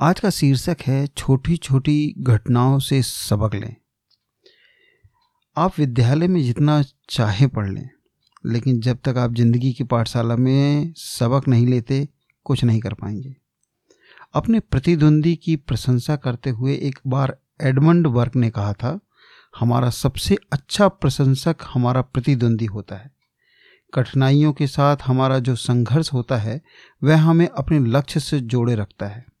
आज का शीर्षक है छोटी छोटी घटनाओं से सबक लें। आप विद्यालय में जितना चाहे पढ़ लें, लेकिन जब तक आप ज़िंदगी की पाठशाला में सबक नहीं लेते, कुछ नहीं कर पाएँगे। अपने प्रतिद्वंदी की प्रशंसा करते हुए एक बार एडमंड वर्क ने कहा था, हमारा सबसे अच्छा प्रशंसक हमारा प्रतिद्वंदी होता है। कठिनाइयों के साथ हमारा जो संघर्ष होता है, वह हमें अपने लक्ष्य से जोड़े रखता है।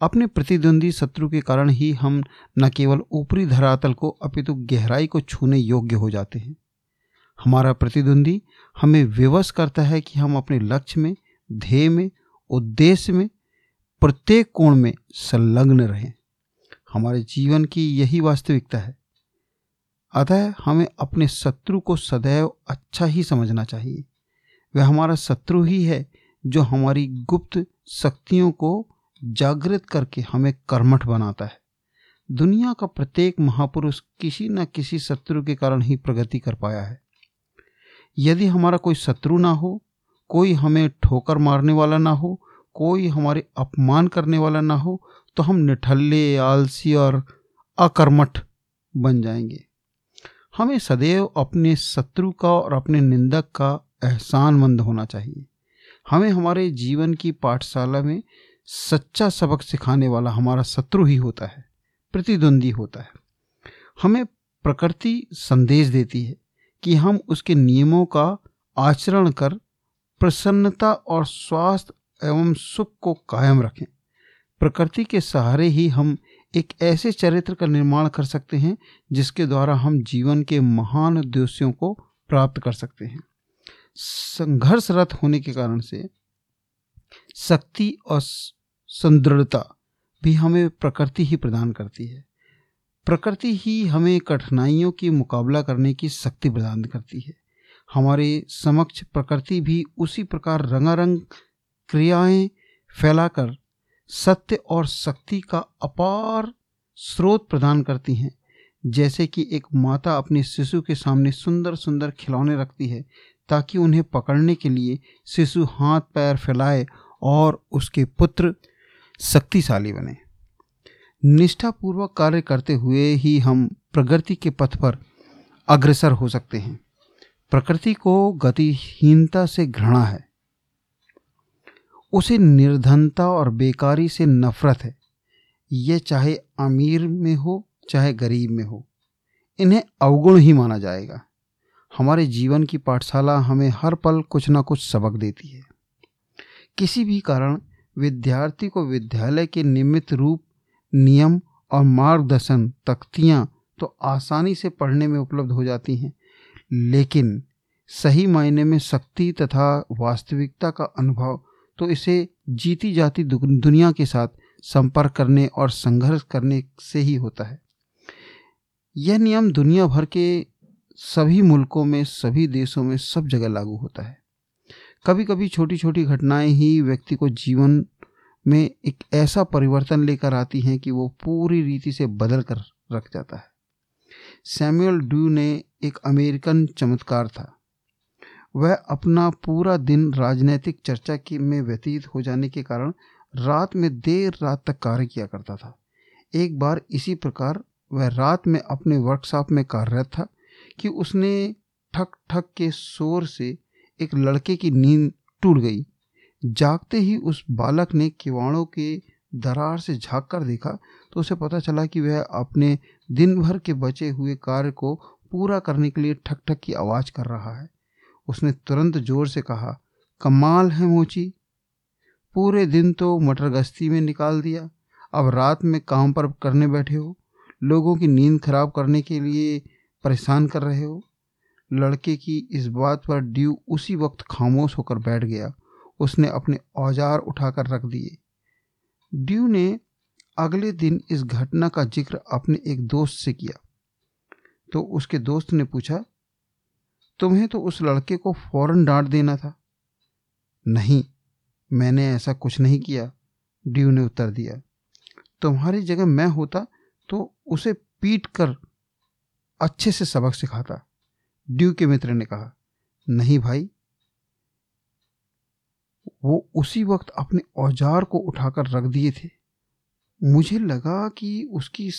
अपने प्रतिद्वंदी शत्रु के कारण ही हम न केवल ऊपरी धरातल को, अपितु गहराई को छूने योग्य हो जाते हैं। हमारा प्रतिद्वंदी हमें विवश करता है कि हम अपने लक्ष्य में, ध्येय में, उद्देश्य में, प्रत्येक कोण में संलग्न रहें। हमारे जीवन की यही वास्तविकता है। अतः हमें अपने शत्रु को सदैव अच्छा ही समझना चाहिए। वह हमारा शत्रु ही है जो हमारी गुप्त शक्तियों को जागृत करके हमें कर्मठ बनाता है। दुनिया का प्रत्येक महापुरुष किसी न किसी शत्रु के कारण ही प्रगति कर पाया है। यदि हमारा कोई शत्रु ना हो, कोई हमें ठोकर मारने वाला ना हो, कोई हमारे अपमान करने वाला ना हो तो हम निठल्ले, आलसी और अकर्मठ बन जाएँगे। हमें सदैव अपने शत्रु का और अपने निंदक का एहसानमंद होना चाहिए। हमें हमारे जीवन की पाठशाला में सच्चा सबक सिखाने वाला हमारा शत्रु ही होता है, प्रतिद्वंदी होता है। हमें प्रकृति संदेश देती है कि हम उसके नियमों का आचरण कर प्रसन्नता और स्वास्थ्य एवं सुख को कायम रखें। प्रकृति के सहारे ही हम एक ऐसे चरित्र का निर्माण कर सकते हैं, जिसके द्वारा हम जीवन के महान उद्देश्यों को प्राप्त कर सकते हैं। संघर्षरत होने के कारण से शक्ति और सुदृढ़ता भी हमें प्रकृति ही प्रदान करती है। प्रकृति ही हमें कठिनाइयों की मुकाबला करने की शक्ति प्रदान करती है। हमारे समक्ष प्रकृति भी उसी प्रकार रंगारंग क्रियाएँ फैलाकर सत्य और शक्ति का अपार स्रोत प्रदान करती हैं। जैसे कि एक माता अपने शिशु के सामने सुंदर सुंदर खिलौने रखती है, ताकि उन्हें पकड़ने के लिए शिशु हाथ पैर फैलाए और उसके पुत्र शक्तिशाली बने। निष्ठापूर्वक कार्य करते हुए ही हम प्रगति के पथ पर अग्रसर हो सकते हैं। प्रकृति को गतिहीनता से घृणा है। उसे निर्धनता और बेकारी से नफरत है। यह चाहे अमीर में हो, चाहे गरीब में हो, इन्हें अवगुण ही माना जाएगा। हमारे जीवन की पाठशाला हमें हर पल कुछ ना कुछ सबक देती है। किसी भी कारण विद्यार्थी को विद्यालय के नियमित रूप, नियम और मार्गदर्शन तख्तियाँ तो आसानी से पढ़ने में उपलब्ध हो जाती हैं। लेकिन सही मायने में शक्ति तथा वास्तविकता का अनुभव तो इसे जीती जाती दुनिया के साथ संपर्क करने और संघर्ष करने से ही होता है। यह नियम दुनिया भर के सभी मुल्कों में, सभी देशों में सब जगह लागू होता है। कभी कभी छोटी छोटी घटनाएँ ही व्यक्ति को जीवन में एक ऐसा परिवर्तन लेकर आती हैं कि वो पूरी रीति से बदल कर रख जाता है। सैमुअल ड्यू ने एक अमेरिकन चमत्कार था। वह अपना पूरा दिन राजनीतिक चर्चा की में व्यतीत हो जाने के कारण रात में देर रात तक कार्य किया करता था। एक बार इसी प्रकार वह रात में अपने वर्कशॉप में कार्यरत था कि उसने ठक ठक के शोर से एक लड़के की नींद टूट गई। जागते ही उस बालक ने किवाड़ों के दरार से झाँक कर देखा तो उसे पता चला कि वह अपने दिन भर के बचे हुए कार्य को पूरा करने के लिए ठक ठक की आवाज़ कर रहा है। उसने तुरंत ज़ोर से कहा, कमाल है मोची। पूरे दिन तो मटर गश्ती में निकाल दिया। अब रात में काम पर करने बैठे हो। लोगों की नींद खराब करने के लिए परेशान कर रहे हो। लड़के की इस बात पर ड्यू उसी वक्त खामोश होकर बैठ गया। उसने अपने औज़ार उठाकर रख दिए। ड्यू ने अगले दिन इस घटना का ज़िक्र अपने एक दोस्त से किया। तो उसके दोस्त ने पूछा, तुम्हें तो उस लड़के को फ़ौरन डांट देना था? नहीं, मैंने ऐसा कुछ नहीं किया ड्यू ने उत्तर दिया। तुम्हारी जगह मैं होता तो उसे पीट कर अच्छे से सबक सिखाता। ड्यू के मित्र ने कहा, नहीं भाई, वो उसी वक्त अपने औज़ार को उठाकर रख दिए थे। मुझे लगा कि उसकी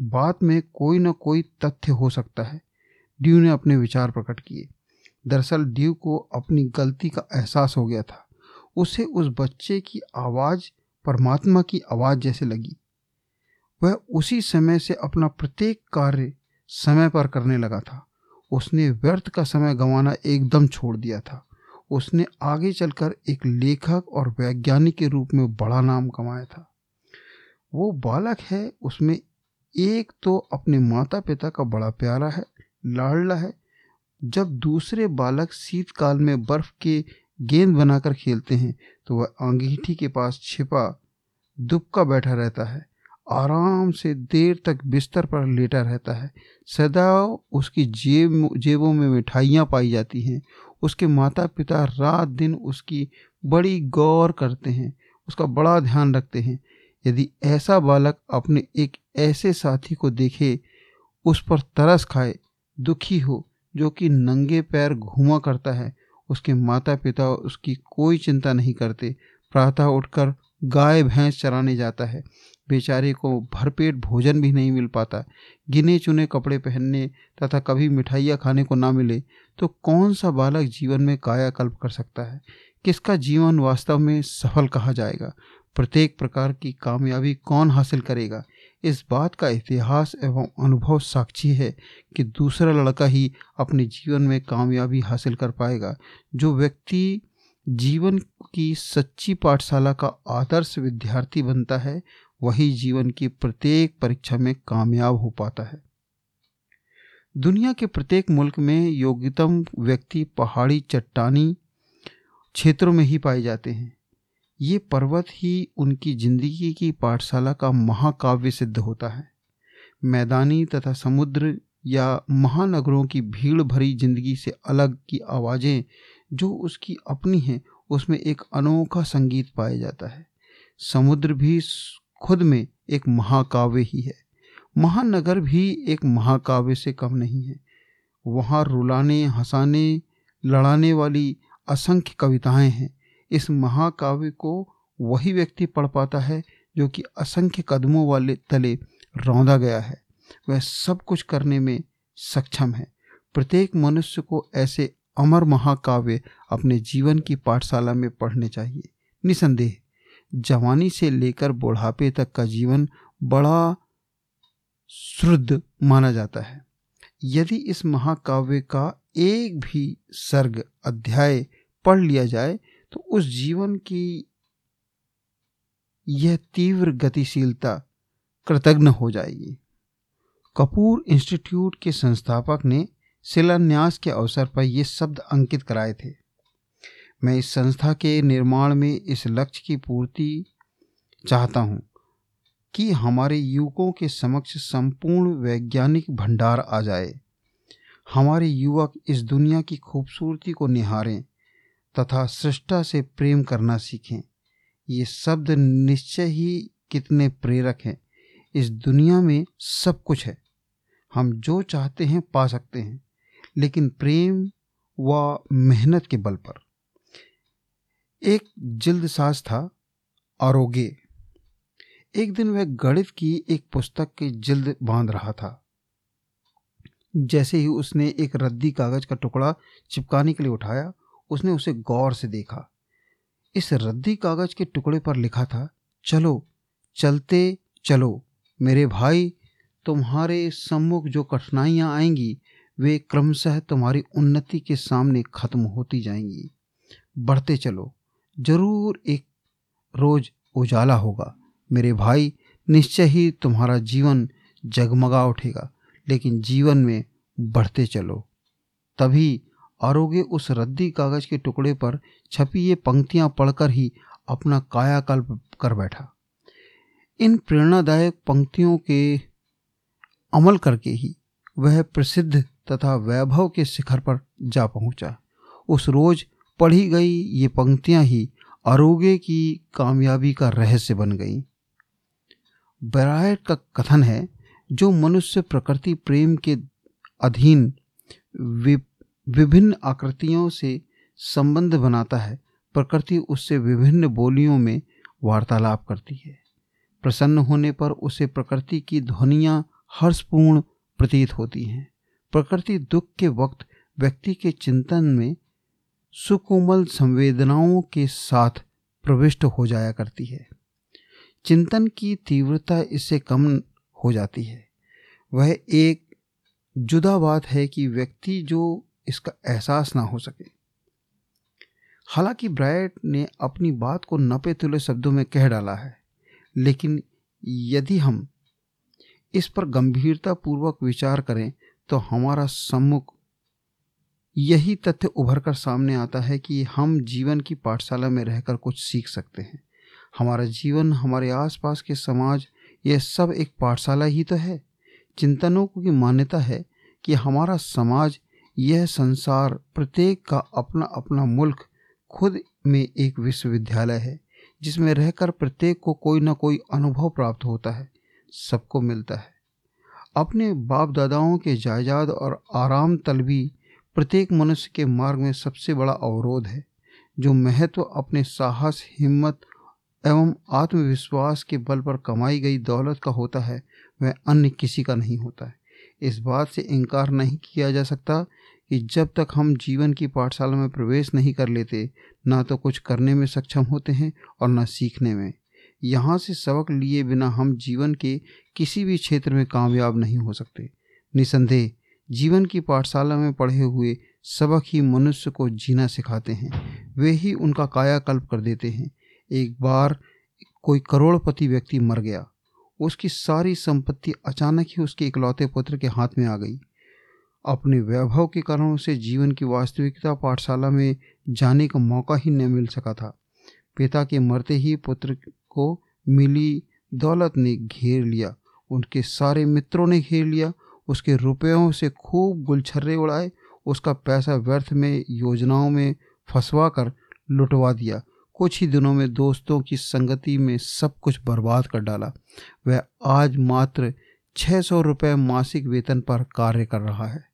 बात में कोई ना कोई तथ्य हो सकता है। ड्यू ने अपने विचार प्रकट किए। दरअसल ड्यू को अपनी गलती का एहसास हो गया था। उसे उस बच्चे की आवाज़, परमात्मा की आवाज़ जैसे लगी। वह उसी समय से अपना प्रत्येक कार्य समय पर करने लगा था। उसने व्यर्थ का समय गंवाना एकदम छोड़ दिया था। उसने आगे चलकर एक लेखक और वैज्ञानिक के रूप में बड़ा नाम कमाया था। वो बालक है, उसमें एक तो अपने माता पिता का बड़ा प्यारा है, लाडला है। जब दूसरे बालक शीतकाल में बर्फ़ के गेंद बनाकर खेलते हैं तो वह अंगीठी के पास छिपा दुबका बैठा रहता है। आराम से देर तक बिस्तर पर लेटा रहता है। सदा उसकी जेब जेबों में मिठाइयाँ पाई जाती हैं। उसके माता पिता रात दिन उसकी बड़ी गौर करते हैं, उसका बड़ा ध्यान रखते हैं। यदि ऐसा बालक अपने एक ऐसे साथी को देखे, उस पर तरस खाए, दुखी हो, जो कि नंगे पैर घूमा करता है, उसके माता पिता उसकी कोई चिंता नहीं करते। प्रातः उठकर गाय भैंस चराने जाता है। बेचारे को भरपेट भोजन भी नहीं मिल पाता। गिने चुने कपड़े पहनने तथा कभी मिठाइयाँ खाने को ना मिले तो कौन सा बालक जीवन में कायाकल्प कर सकता है? किसका जीवन वास्तव में सफल कहा जाएगा? प्रत्येक प्रकार की कामयाबी कौन हासिल करेगा? इस बात का इतिहास एवं अनुभव साक्षी है कि दूसरा लड़का ही अपने जीवन में कामयाबी हासिल कर पाएगा। जो व्यक्ति जीवन की सच्ची पाठशाला का आदर्श विद्यार्थी बनता है वही जीवन की प्रत्येक परीक्षा में कामयाब हो पाता है। दुनिया के प्रत्येक मुल्क में योग्यतम व्यक्ति पहाड़ी चट्टानी क्षेत्रों में ही पाए जाते हैं। ये पर्वत ही उनकी ज़िंदगी की पाठशाला का महाकाव्य सिद्ध होता है। मैदानी तथा समुद्र या महानगरों की भीड़ भरी ज़िंदगी से अलग की आवाज़ें जो उसकी अपनी हैं, उसमें एक अनोखा संगीत पाया जाता है। समुद्र भी खुद में एक महाकाव्य ही है। महानगर भी एक महाकाव्य से कम नहीं है। वहाँ रुलाने, हंसाने, लड़ाने वाली असंख्य कविताएँ हैं। इस महाकाव्य को वही व्यक्ति पढ़ पाता है जो कि असंख्य कदमों वाले तले रौंदा गया है। वह सब कुछ करने में सक्षम है। प्रत्येक मनुष्य को ऐसे अमर महाकाव्य अपने जीवन की पाठशाला में पढ़ने चाहिए। निसंदेह। जवानी से लेकर बुढ़ापे तक का जीवन बड़ा शुद्ध माना जाता है। यदि इस महाकाव्य का एक भी सर्ग अध्याय पढ़ लिया जाए तो उस जीवन की यह तीव्र गतिशीलता कृतज्ञ हो जाएगी। कपूर इंस्टीट्यूट के संस्थापक ने शिलान्यास के अवसर पर ये शब्द अंकित कराए थे। मैं इस संस्था के निर्माण में इस लक्ष्य की पूर्ति चाहता हूँ कि हमारे युवकों के समक्ष संपूर्ण वैज्ञानिक भंडार आ जाए। हमारे युवक इस दुनिया की खूबसूरती को निहारें तथा सृष्टा से प्रेम करना सीखें। ये शब्द निश्चय ही कितने प्रेरक हैं। इस दुनिया में सब कुछ है। हम जो चाहते हैं पा सकते हैं, लेकिन प्रेम व मेहनत के बल पर। एक जिल्द साज था, आरोग्य। एक दिन वह गणित की एक पुस्तक की जिल्द बाँध रहा था। जैसे ही उसने एक रद्दी कागज़ का टुकड़ा चिपकाने के लिए उठाया, उसने उसे गौर से देखा। इस रद्दी कागज़ के टुकड़े पर लिखा था, चलो, चलते चलो, मेरे भाई, तुम्हारे सम्मुख जो कठिनाइयाँ आएँगी, वे क्रमशः तुम्हारी उन्नति के सामने खत्म होती जाएँगी। बढ़ते चलो ज़रूर एक रोज उजाला होगा। मेरे भाई, निश्चय ही तुम्हारा जीवन जगमगा उठेगा, लेकिन जीवन में बढ़ते चलो। तभी आरोग्य उस रद्दी कागज़ के टुकड़े पर छपी ये पंक्तियाँ पढ़कर ही अपना कायाकल्प कर बैठा। इन प्रेरणादायक पंक्तियों के अमल करके ही वह प्रसिद्ध तथा वैभव के शिखर पर जा पहुँचा। उस रोज पढ़ी गई ये पंक्तियाँ ही आरोग्य की कामयाबी का रहस्य बन गई। बैरायट का कथन है, जो मनुष्य प्रकृति प्रेम के अधीन विभिन्न आकृतियों से संबंध बनाता है, प्रकृति उससे विभिन्न बोलियों में वार्तालाप करती है। प्रसन्न होने पर उसे प्रकृति की ध्वनियाँ हर्षपूर्ण प्रतीत होती हैं। प्रकृति दुख के वक्त व्यक्ति के चिंतन में सुकोमल संवेदनाओं के साथ प्रविष्ट हो जाया करती है। चिंतन की तीव्रता इससे कम हो जाती है। वह एक जुदा बात है कि व्यक्ति जो इसका एहसास ना हो सके। हालाँकि ब्रायट ने अपनी बात को नपे तुले शब्दों में कह डाला है, लेकिन यदि हम इस पर गंभीरता पूर्वक विचार करें तो हमारा सम्मुख यही तथ्य उभर कर सामने आता है कि हम जीवन की पाठशाला में रहकर कुछ सीख सकते हैं। हमारा जीवन, हमारे आसपास के समाज, यह सब एक पाठशाला ही तो है। चिंतनों की मान्यता है कि हमारा समाज, यह संसार प्रत्येक का अपना अपना मुल्क खुद में एक विश्वविद्यालय है, जिसमें रहकर प्रत्येक को कोई ना कोई अनुभव प्राप्त होता है, सबको मिलता है। अपने बाप दादाओं के जायदाद और आराम तलबी प्रत्येक मनुष्य के मार्ग में सबसे बड़ा अवरोध है, जो महत्व अपने साहस, हिम्मत एवं आत्मविश्वास के बल पर कमाई गई दौलत का होता है, वह अन्य किसी का नहीं होता है। इस बात से इनकार नहीं किया जा सकता कि जब तक हम जीवन की पाठशाला में प्रवेश नहीं कर लेते, ना तो कुछ करने में सक्षम होते हैं और ना सीखने में। यहाँ से सबक लिए बिना हम जीवन के किसी भी क्षेत्र में कामयाब नहीं हो सकते। निसंदेह जीवन की पाठशाला में पढ़े हुए सबक ही मनुष्य को जीना सिखाते हैं। वे ही उनका कायाकल्प कर देते हैं। एक बार कोई करोड़पति व्यक्ति मर गया। उसकी सारी संपत्ति अचानक ही उसके इकलौते पुत्र के हाथ में आ गई। अपने वैभव के कारण उसे जीवन की वास्तविकता पाठशाला में जाने का मौका ही न मिल सका था। पिता के मरते ही पुत्र को मिली दौलत ने घेर लिया। उनके सारे मित्रों ने घेर लिया। उसके रुपयों से खूब गुलछर्रे उड़ाए, उसका पैसा व्यर्थ में योजनाओं में फंसवा कर लुटवा दिया। कुछ ही दिनों में दोस्तों की संगति में सब कुछ बर्बाद कर डाला। वह आज मात्र छः सौ रुपये मासिक वेतन पर कार्य कर रहा है।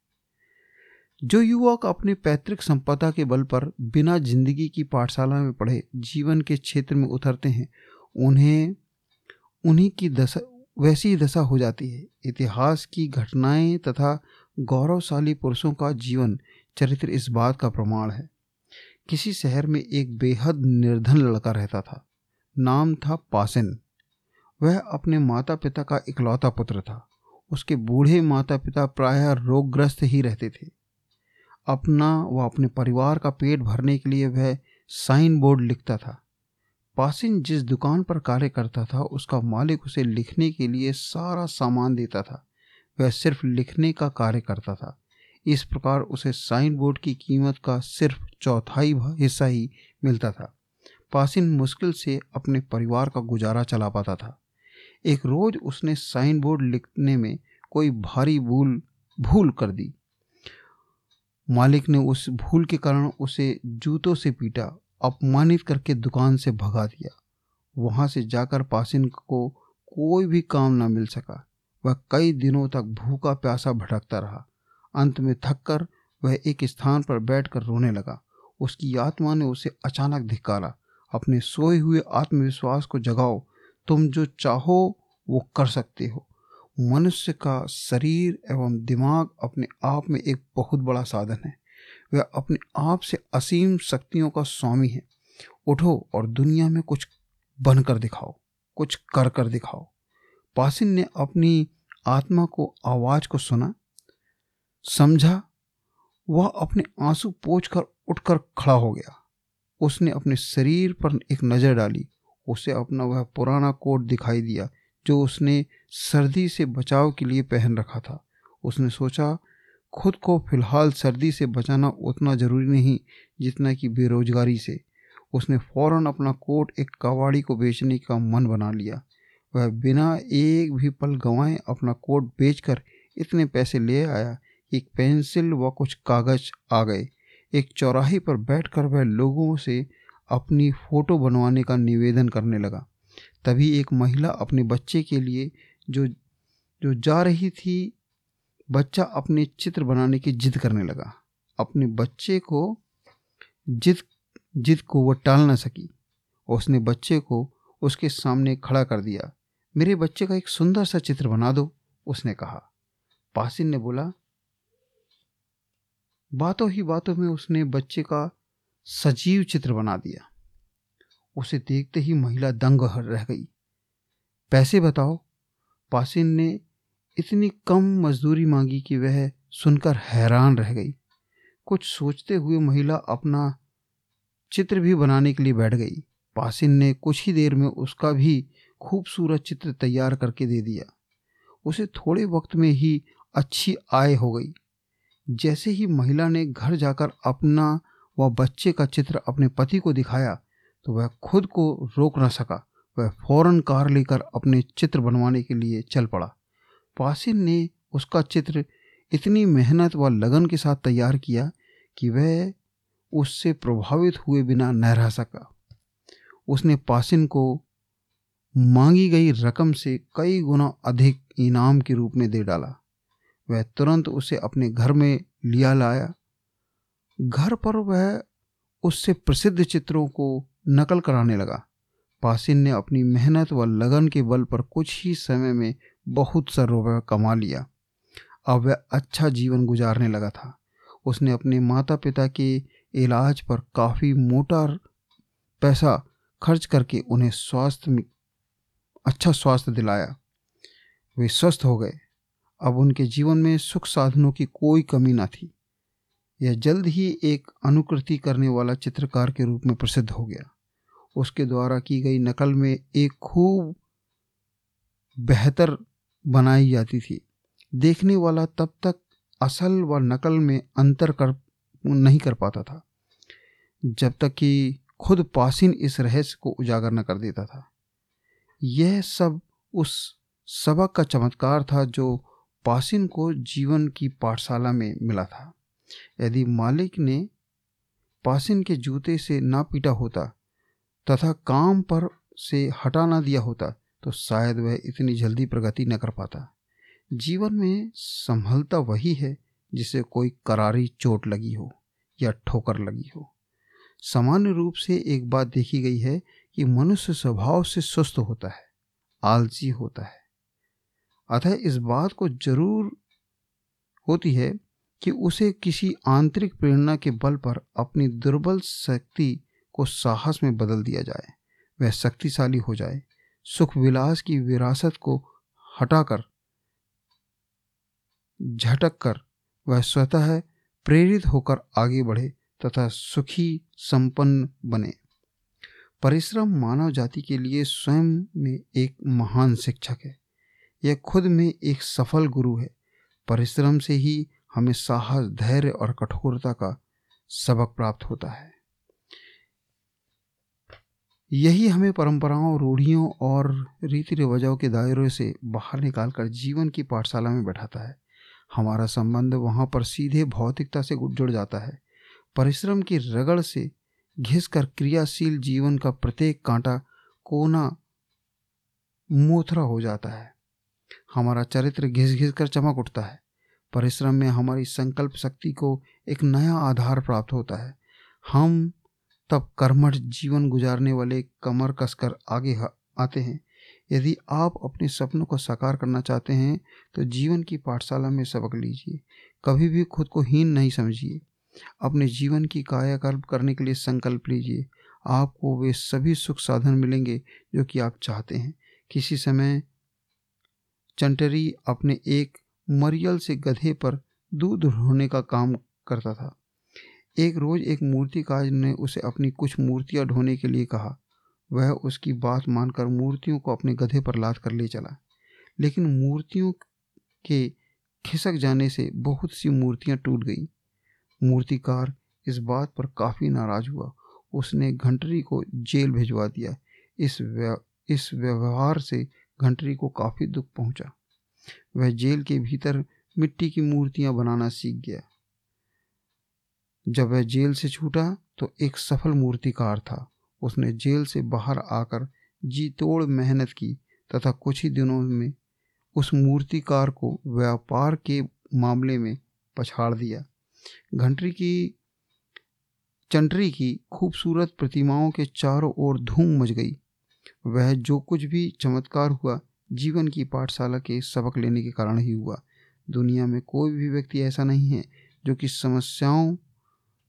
जो युवक अपने पैतृक संपदा के बल पर बिना ज़िंदगी की पाठशाला में पढ़े, जीवन के क्षेत्र में उतरते हैं, उन्हें, उन्हीं की दशा वैसी दशा हो जाती है। इतिहास की घटनाएँ तथा गौरवशाली पुरुषों का जीवन चरित्र इस बात का प्रमाण है। किसी शहर में एक बेहद निर्धन लड़का रहता था। नाम था पासिन। वह अपने माता पिता का इकलौता पुत्र था। उसके बूढ़े माता पिता प्रायः रोगग्रस्त ही रहते थे। अपना व अपने परिवार का पेट भरने के लिए वह साइन बोर्ड लिखता था। पासिन जिस दुकान पर कार्य करता था, उसका मालिक उसे लिखने के लिए सारा सामान देता था। वह सिर्फ़ लिखने का कार्य करता था। इस प्रकार उसे साइन बोर्ड की कीमत का सिर्फ़ चौथाई हिस्सा ही मिलता था। पासिन मुश्किल से अपने परिवार का गुजारा चला पाता था। एक रोज उसने साइन बोर्ड लिखने में कोई भारी भूल भूल कर दी। मालिक ने उस भूल के कारण उसे जूतों से पीटा अपमानित करके दुकान से भगा दिया। वहाँ से जाकर पासिन को कोई भी काम न मिल सका। वह कई दिनों तक भूखा प्यासा भटकता रहा। अंत में थककर वह एक स्थान पर बैठकर रोने लगा। उसकी आत्मा ने उसे अचानक धिकारा अपने सोए हुए आत्मविश्वास को जगाओ। तुम जो चाहो, वो कर सकते हो। मनुष्य का शरीर एवं दिमाग अपने आप में एक बहुत बड़ा साधन है। वह अपने आप से असीम शक्तियों का स्वामी है। उठो और दुनिया में कुछ बनकर दिखाओ, कुछ कर कर दिखाओ। पासिन ने अपनी आत्मा को, आवाज़ को सुना, समझा, वह अपने आँसू पोछ कर उठकर खड़ा हो गया। उसने अपने शरीर पर एक नज़र डाली, उसे अपना वह पुराना कोट दिखाई दिया, जो उसने सर्दी से बचाव के लिए पहन रखा था। उसने सोचा खुद को फ़िलहाल सर्दी से बचाना उतना ज़रूरी नहीं, जितना कि बेरोजगारी से। उसने फ़ौरन अपना कोट एक कवाड़ी को बेचने का मन बना लिया। वह बिना एक भी पल गंवाए अपना कोट बेचकर इतने पैसे ले आया कि एक पेंसिल व कुछ कागज़ आ गए। एक चौराहे पर बैठकर वह लोगों से अपनी फ़ोटो बनवाने का निवेदन करने लगा। तभी एक महिला अपने बच्चे के लिए जो जो जा रही थी बच्चा अपने चित्र बनाने की जिद करने लगा। अपने बच्चे को जिद जिद को वह टाल न सकी। उसने बच्चे को उसके सामने खड़ा कर दिया। मेरे बच्चे का एक सुंदर सा चित्र बना दो, उसने कहा। पासिन ने बोला, बातों ही बातों में उसने बच्चे का सजीव चित्र बना दिया। उसे देखते ही महिला दंग रह गई। पैसे बताओ। पासिन ने इतनी कम मजदूरी मांगी कि वह सुनकर हैरान रह गई। कुछ सोचते हुए महिला अपना चित्र भी बनाने के लिए बैठ गई। पासिन ने कुछ ही देर में उसका भी खूबसूरत चित्र तैयार करके दे दिया। उसे थोड़े वक्त में ही अच्छी आय हो गई। जैसे ही महिला ने घर जाकर अपना व बच्चे का चित्र अपने पति को दिखाया तो वह खुद को रोक न सका। वह फ़ौरन कार लेकर अपने चित्र बनवाने के लिए चल पड़ा। पासिन ने उसका चित्र इतनी मेहनत व लगन के साथ तैयार किया कि वह उससे प्रभावित हुए बिना न रह सका। उसने पासिन को मांगी गई रकम से कई गुना अधिक इनाम के रूप में दे डाला। वह तुरंत उसे अपने घर में लिया लाया। घर पर वह उससे प्रसिद्ध चित्रों को नकल कराने लगा। पासिन ने अपनी मेहनत व लगन के बल पर कुछ ही समय में बहुत सा रुपया कमा लिया। अब वह अच्छा जीवन गुजारने लगा था। उसने अपने माता पिता के इलाज पर काफ़ी मोटा पैसा खर्च करके उन्हें स्वास्थ्य में अच्छा स्वास्थ्य दिलाया। वे स्वस्थ हो गए। अब उनके जीवन में सुख साधनों की कोई कमी ना थी। यह जल्द ही एक अनुकृति करने वाला चित्रकार के रूप में प्रसिद्ध हो गया। उसके द्वारा की गई नकल में एक खूब बेहतर बनाई जाती थी। देखने वाला तब तक असल व नकल में अंतर कर, नहीं कर पाता था, जब तक कि खुद पासिन इस रहस्य को उजागर न कर देता था। यह सब उस सबक का चमत्कार था जो पासिन को जीवन की पाठशाला में मिला था। यदि मालिक ने पासिन के जूते से ना पीटा होता, तथा काम पर से हटा ना दिया होता तो शायद वह इतनी जल्दी प्रगति न कर पाता। जीवन में संभलता वही है जिसे कोई करारी चोट लगी हो या ठोकर लगी हो। सामान्य रूप से एक बात देखी गई है कि मनुष्य स्वभाव से सुस्त होता है, आलसी होता है। अतः इस बात को ज़रूर होती है कि उसे किसी आंतरिक प्रेरणा के बल पर अपनी दुर्बल शक्ति को साहस में बदल दिया जाए, वह शक्तिशाली हो जाए। सुख विलास की विरासत को हटाकर झटक कर वह स्वतः प्रेरित होकर आगे बढ़े तथा सुखी संपन्न बने। परिश्रम मानव जाति के लिए स्वयं में एक महान शिक्षक है। यह खुद में एक सफल गुरु है। परिश्रम से ही हमें साहस, धैर्य और कठोरता का सबक प्राप्त होता है। यही हमें परंपराओं, रूढ़ियों और रीति रिवाजों के दायरों से बाहर निकालकर जीवन की पाठशाला में बैठाता है। हमारा संबंध वहाँ पर सीधे भौतिकता से जुड़ जाता है। परिश्रम की रगड़ से घिसकर क्रियाशील जीवन का प्रत्येक कांटा कोना मोथरा हो जाता है। हमारा चरित्र घिस घिस कर चमक उठता है। परिश्रम में हमारी संकल्प शक्ति को एक नया आधार प्राप्त होता है। हम तब कर्मठ जीवन गुजारने वाले कमर कसकर आगे आते हैं। यदि आप अपने सपनों को साकार करना चाहते हैं तो जीवन की पाठशाला में सबक लीजिए। कभी भी खुद को हीन नहीं समझिए। अपने जीवन की कायाकल्प करने के लिए संकल्प लीजिए। आपको वे सभी सुख साधन मिलेंगे जो कि आप चाहते हैं। किसी समय चंटरी अपने एक मरियल से गधे पर दूध ढोने का काम करता था। एक रोज एक मूर्तिकार ने उसे अपनी कुछ मूर्तियाँ ढोने के लिए कहा। वह उसकी बात मानकर मूर्तियों को अपने गधे पर लाद कर ले चला। लेकिन मूर्तियों के खिसक जाने से बहुत सी मूर्तियाँ टूट गईं। मूर्तिकार इस बात पर काफ़ी नाराज़ हुआ। उसने घंटरी को जेल भिजवा दिया। इस व्य, इस व्यवहार से घंटरी को काफ़ी दुख पहुँचा। वह जेल के भीतर मिट्टी की मूर्तियाँ बनाना सीख गया। जब वह जेल से छूटा तो एक सफल मूर्तिकार था। उसने जेल से बाहर आकर जी तोड़ मेहनत की तथा कुछ ही दिनों में उस मूर्तिकार को व्यापार के मामले में पछाड़ दिया। घंटरी की, चंटरी की खूबसूरत प्रतिमाओं के चारों ओर धूम मच गई। वह जो कुछ भी चमत्कार हुआ, जीवन की पाठशाला के सबक लेने के कारण ही हुआ। दुनिया में कोई भी व्यक्ति ऐसा नहीं है जो कि समस्याओं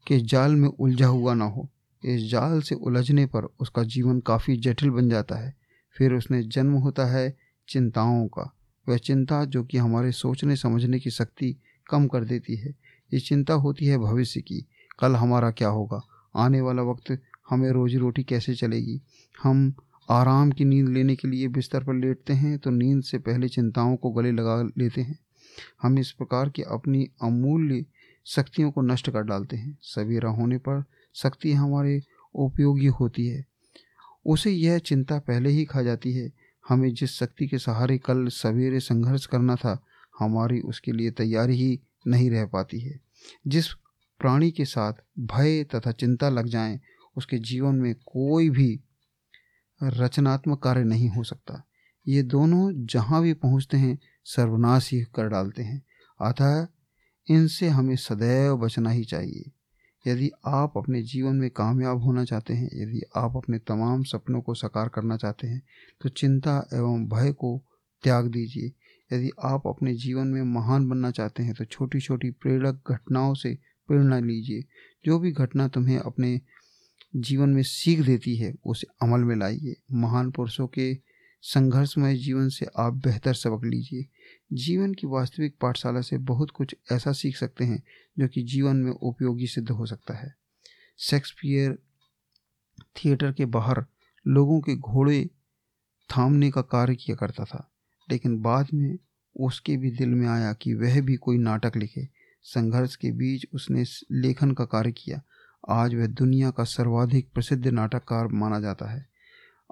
के जाल में उलझा हुआ ना हो। इस जाल से उलझने पर उसका जीवन काफ़ी जटिल बन जाता है। फिर उसने जन्म होता है चिंताओं का। वह चिंता जो कि हमारे सोचने समझने की शक्ति कम कर देती है। ये चिंता होती है भविष्य की। कल हमारा क्या होगा? आने वाला वक्त हमें रोजी रोटी कैसे चलेगी? हम आराम की नींद लेने के लिए बिस्तर पर लेटते हैं तो नींद से पहले चिंताओं को गले लगा लेते हैं। हम इस प्रकार की अपनी अमूल्य शक्तियों को नष्ट कर डालते हैं। सवेरा होने पर शक्ति हमारे उपयोगी होती है। उसे यह चिंता पहले ही खा जाती है। हमें जिस शक्ति के सहारे कल सवेरे संघर्ष करना था, हमारी उसके लिए तैयारी ही नहीं रह पाती है। जिस प्राणी के साथ भय तथा चिंता लग जाए, उसके जीवन में कोई भी रचनात्मक कार्य नहीं हो सकता। ये दोनों जहाँ भी पहुँचते हैं, सर्वनाश ही कर डालते हैं। अतः इनसे हमें सदैव बचना ही चाहिए। यदि आप अपने जीवन में कामयाब होना चाहते हैं, यदि आप अपने तमाम सपनों को साकार करना चाहते हैं तो चिंता एवं भय को त्याग दीजिए। यदि आप अपने जीवन में महान बनना चाहते हैं तो छोटी छोटी प्रेरक घटनाओं से प्रेरणा लीजिए। जो भी घटना तुम्हें अपने जीवन में सीख देती है, उसे अमल में लाइए। महान पुरुषों के संघर्षमय जीवन से आप बेहतर सबक लीजिए। जीवन की वास्तविक पाठशाला से बहुत कुछ ऐसा सीख सकते हैं जो कि जीवन में उपयोगी सिद्ध हो सकता है। शेक्सपियर थिएटर के बाहर लोगों के घोड़े थामने का कार्य किया करता था, लेकिन बाद में उसके भी दिल में आया कि वह भी कोई नाटक लिखे। संघर्ष के बीच उसने लेखन का कार्य किया। आज वह दुनिया का सर्वाधिक प्रसिद्ध नाटककार माना जाता है।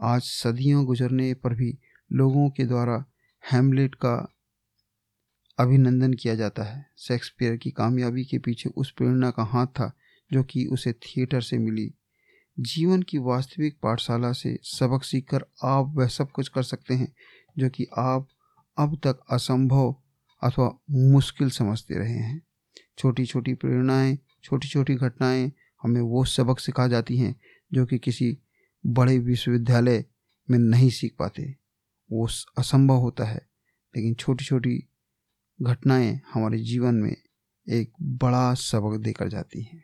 आज सदियों गुजरने पर भी लोगों के द्वारा हैमलेट का अभिनंदन किया जाता है। शेक्सपियर की कामयाबी के पीछे उस प्रेरणा का हाथ था, जो कि उसे थिएटर से मिली। जीवन की वास्तविक पाठशाला से सबक सीखकर आप वह सब कुछ कर सकते हैं, जो कि आप अब तक असंभव अथवा मुश्किल समझते रहे हैं। छोटी छोटी प्रेरणाएँ छोटी छोटी घटनाएँ हमें वो सबक सिखा जाती हैं, जो कि किसी बड़े विश्वविद्यालय में नहीं सीख पाते। वो असंभव होता है, लेकिन छोटी छोटी घटनाएँ हमारे जीवन में एक बड़ा सबक देकर जाती हैं।